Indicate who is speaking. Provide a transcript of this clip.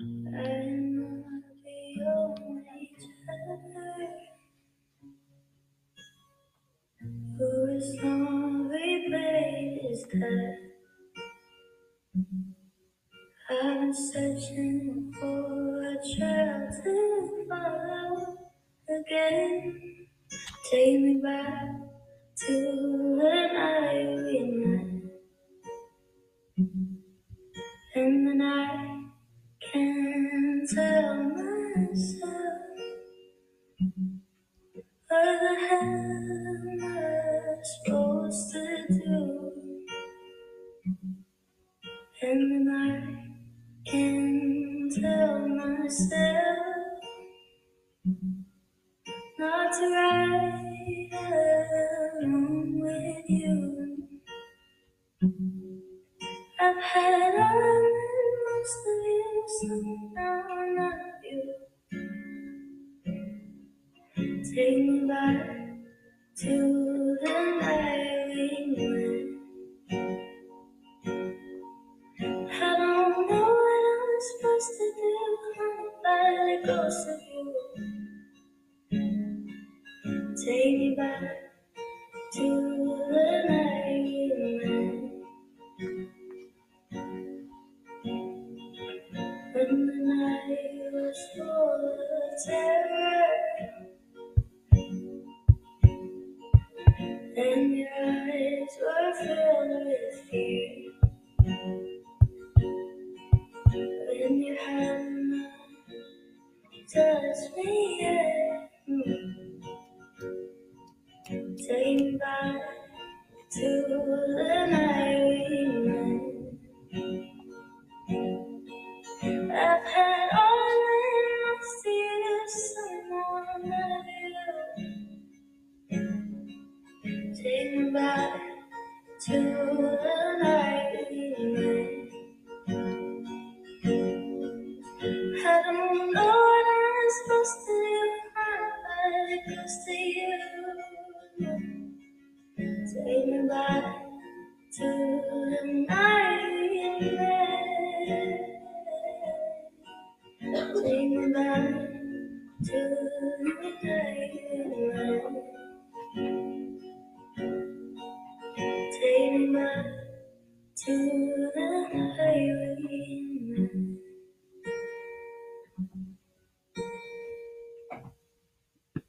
Speaker 1: I'm not the only child who is death. I've been searching for a child to follow again. Take me back to the night we met, can tell myself what the hell am I supposed to do, and then I can tell myself not to ride along with you. I've had all and most of you, so now none of you. Take me back to the night we met. I don't know what I'm supposed to do. I'm by the ghost of you. Take me back and your eyes were filled with fear. When you had not touched me yet, take back to the night me back to we met. I don't know what I'm supposed to do. I'm very close to you. Take me back to the night Take me back to the highway.